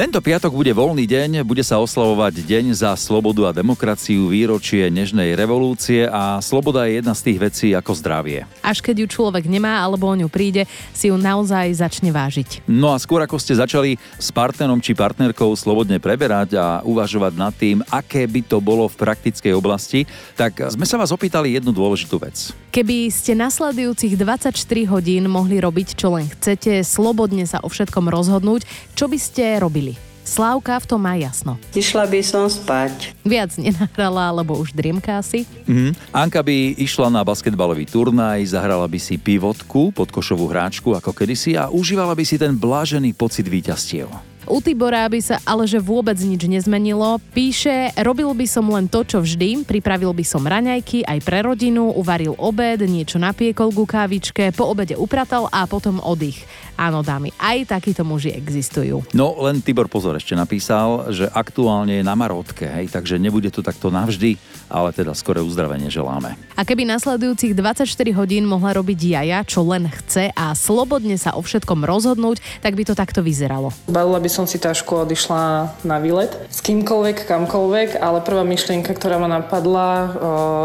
Tento piatok bude voľný deň, bude sa oslavovať Deň za slobodu a demokraciu, výročie Nežnej revolúcie a sloboda je jedna z tých vecí ako zdravie. Až keď ju človek nemá alebo o ňu príde, si ju naozaj začne vážiť. No a skôr ako ste začali s partnerom či partnerkou slobodne preberať a uvažovať nad tým, aké by to bolo v praktickej oblasti, tak sme sa vás opýtali jednu dôležitú vec. Keby ste nasledujúcich 24 hodín mohli robiť, čo len chcete, slobodne sa o všetkom rozhodnúť, čo by ste robili? Slávka v tom má jasno. Išla by som spať. Viac nenahrala, alebo už driemka asi. Mhm. Anka by išla na basketbalový turnaj, zahrala by si pivotku, podkošovú hráčku ako kedysi a užívala by si ten blážený pocit víťazstiev. U Tibora by sa ale že vôbec nič nezmenilo. Píše, robil by som len to, čo vždy, pripravil by som raňajky aj pre rodinu, uvaril obed, niečo napiekol ku kávičke, po obede upratal a potom oddych. Áno, dámy, aj takíto muži existujú. No len Tibor Pozor ešte napísal, že aktuálne je na marotke, hej, takže nebude to takto navždy, ale teda skore uzdravenie želáme. A keby nasledujúcich 24 hodín mohla robiť jaja, čo len chce a slobodne sa o všetkom rozhodnúť, tak by to takto vyzeralo. Balila by som si tašku a odišla na výlet s kýmkoľvek, kamkoľvek, ale prvá myšlienka, ktorá ma napadla, uh,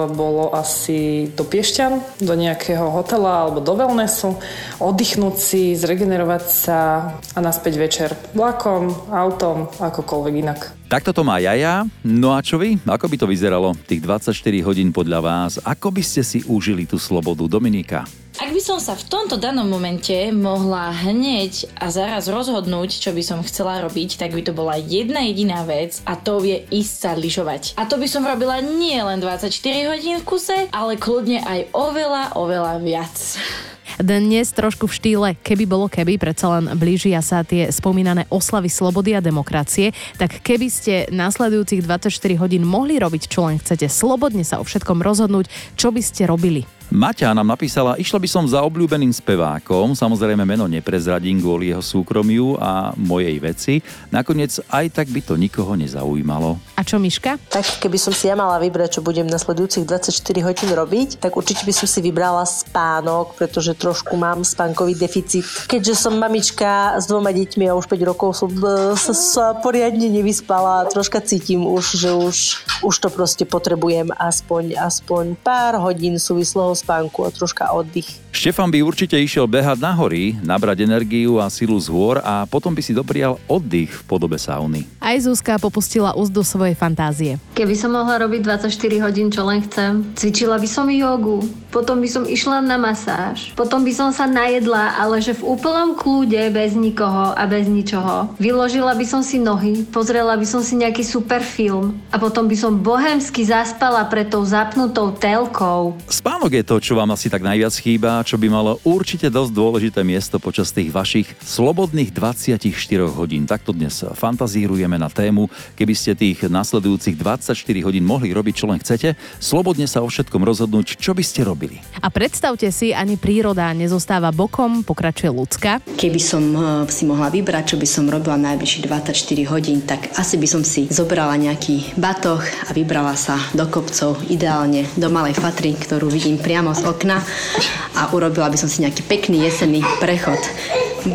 bolo asi do Piešťan, do nejakého hotela alebo do wellnessu, oddychnúť si, zregenerovať sa a naspäť večer vlakom, autom, akokoľvek inak. Takto to má Jaja. No a čo vy? Ako by to vyzeralo? Tých 24 hodín podľa vás. Ako by ste si užili tú slobodu, Dominika? Ak by som sa v tomto danom momente mohla hneď a zaraz rozhodnúť, čo by som chcela robiť, tak by to bola jedna jediná vec a to je ísť sa lyžovať. A to by som robila nie len 24 hodín v kuse, ale kľudne aj oveľa, oveľa viac. Dnes trošku v štýle keby bolo keby, predsa len blížia sa tie spomínané oslavy slobody a demokracie, tak keby ste následujúcich 24 hodín mohli robiť, čo len chcete, slobodne sa o všetkom rozhodnúť, čo by ste robili. Maťa nám napísala, išla by som za obľúbeným spevákom, samozrejme meno neprezradím kvôli jeho súkromiu a mojej veci. Nakoniec aj tak by to nikoho nezaujímalo. A čo Miška? Tak keby som si ja mala vybrať, čo budem nasledujúcich 24 hodín robiť, tak určite by som si vybrala spánok, pretože trošku mám spánkový deficit. Keďže som mamička s dvoma deťmi a už 5 rokov som e, sa, sa poriadne nevyspala, troška cítim už, že už, už to proste potrebujem aspoň, aspoň pár hodín spánku a troška oddych. Štefan by určite išiel behať na hory, nabrať energiu a silu z hôr a potom by si doprial oddych v podobe sauny. Aj Zuzka popustila úzdu svojej fantázie. Keby som mohla robiť 24 hodín, čo len chcem, cvičila by som jogu, potom by som išla na masáž, potom by som sa najedla, ale že v úplnom kľude, bez nikoho a bez ničoho. Vyložila by som si nohy, pozrela by som si nejaký super film a potom by som bohemsky zaspala pred tou zapnutou telkou. Spánok je to, čo vám asi tak najviac chýba, čo by malo určite dosť dôležité miesto počas tých vašich slobodných 24 hodín. Takto dnes fantazírujeme na tému, keby ste tých nasledujúcich 24 hodín mohli robiť, čo len chcete, slobodne sa o všetkom rozhodnúť, čo by ste robili. A predstavte si, ani príroda nezostáva bokom, pokračuje ľudská. Keby som eh, si mohla vybrať, čo by som robila najbližších 24 hodín, tak asi by som si zobrala nejaký batoh a vybrala sa do kopcov, ideálne do malej fatry, ktorú vidím priamo z okna a urobila by som si nejaký pekný jesenný prechod.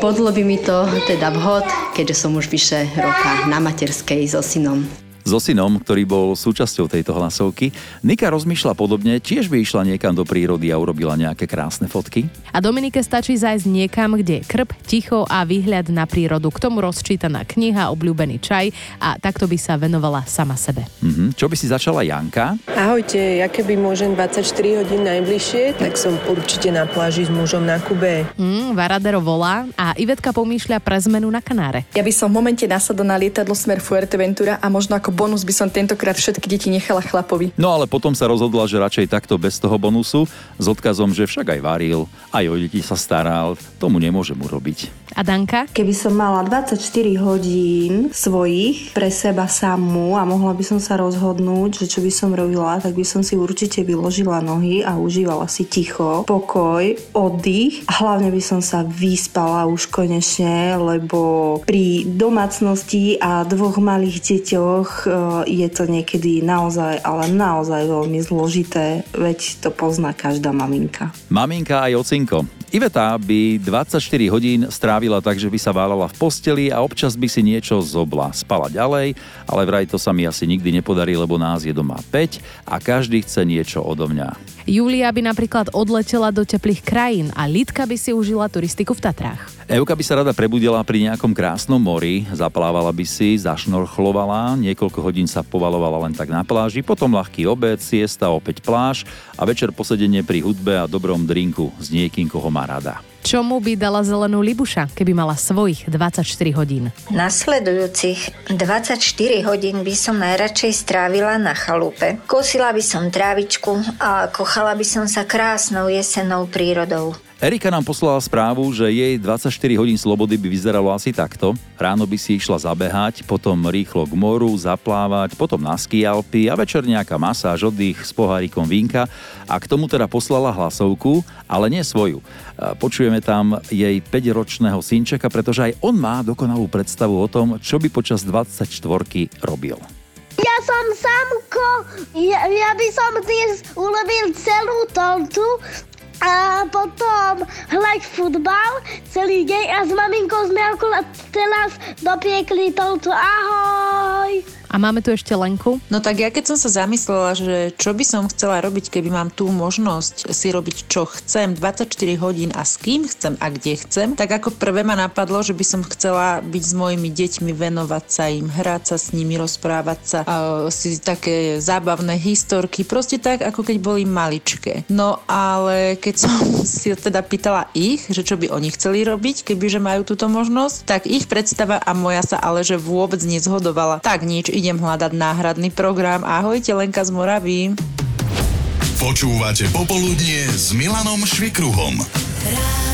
Bodlo by mi to teda vhod, keďže som už vyše roka na materskej so synom so synom, ktorý bol súčasťou tejto hlasovky. Nika rozmýšľa podobne, tiež by išla niekam do prírody a urobila nejaké krásne fotky. A Dominike stačí zajsť niekam, kde je krp, ticho a výhľad na prírodu. K tomu rozčítaná kniha, obľúbený čaj a takto by sa venovala sama sebe. Mm-hmm. Čo by si začala Janka? Ahojte, ja keby môžem 24 hodín najbližšie, tak som určite na pláži s mužom na Kube. Mm, Varadero volá a Ivetka pomýšľa pre zmenu na Kanáre. Ja by som v momente nasadol na lietadlo smer Fuerteventura a možno ako bonus by som tentokrát všetky deti nechala chlapovi. No ale potom sa rozhodla, že radšej takto bez toho bonusu, s odkazom, že však aj varil, aj o deti sa staral, tomu nemôžem urobiť. A Danka? Keby som mala 24 hodín svojich pre seba samú a mohla by som sa rozhodnúť, že čo by som robila, tak by som si určite vyložila nohy a užívala si ticho, pokoj, oddych a hlavne by som sa vyspala už konečne, lebo pri domácnosti a dvoch malých deťoch e, je to niekedy naozaj, ale naozaj veľmi zložité, veď to pozná každá maminka. Maminka aj ocinko. Iveta by 24 hodín strávila tak, že by sa váľala v posteli a občas by si niečo zobla. Spala ďalej, ale vraj to sa mi asi nikdy nepodarí, lebo nás je doma 5 a každý chce niečo odo mňa. Julia by napríklad odletela do teplých krajín a Lidka by si užila turistiku v Tatrách. Euka by sa rada prebudila pri nejakom krásnom mori, zaplávala by si, zašnorchlovala, niekoľko hodín sa povalovala len tak na pláži, potom ľahký obed, siesta, opäť pláž a večer posedenie pri hudbe a dobrom drinku s niekým, koho má rada. Čomu by dala zelenú Libuša, keby mala svojich 24 hodín? Nasledujúcich 24 hodín by som najradšej strávila na chalupe. Kosila by som trávičku a kochala by som sa krásnou jesennou prírodou. Erika nám poslala správu, že jej 24 hodín slobody by vyzeralo asi takto. Ráno by si išla zabehať, potom rýchlo k moru, zaplávať, potom na skialpy a večer nejaká masáž, oddych s pohárikom vínka a k tomu teda poslala hlasovku, ale nie svoju. Počujeme tam jej 5-ročného synčeka, pretože aj on má dokonalú predstavu o tom, čo by počas 24 robil. Ja som samko, ja, ja by som dnes urobil celú tortu a potom hrať futbal celý deň a s maminkou sme akurát teraz dopiekli touto ahoj. A máme tu ešte Lenku. No tak ja keď som sa zamyslela, že čo by som chcela robiť, keby mám tú možnosť si robiť čo chcem 24 hodín a s kým chcem a kde chcem, tak ako prvé ma napadlo, že by som chcela byť s mojimi deťmi, venovať sa im, hrať sa s nimi, rozprávať sa, uh, si také zábavné historky, proste tak, ako keď boli maličké. No ale keď som si teda pýtala ich, že čo by oni chceli robiť, kebyže majú túto možnosť, tak ich predstava a moja sa ale že vôbec nezhodovala. Tak nič, idem hľadať náhradný program. Ahojte, Lenka z Moravy. Počúvate Popoludnie s Milanom Švikruhom. Rádio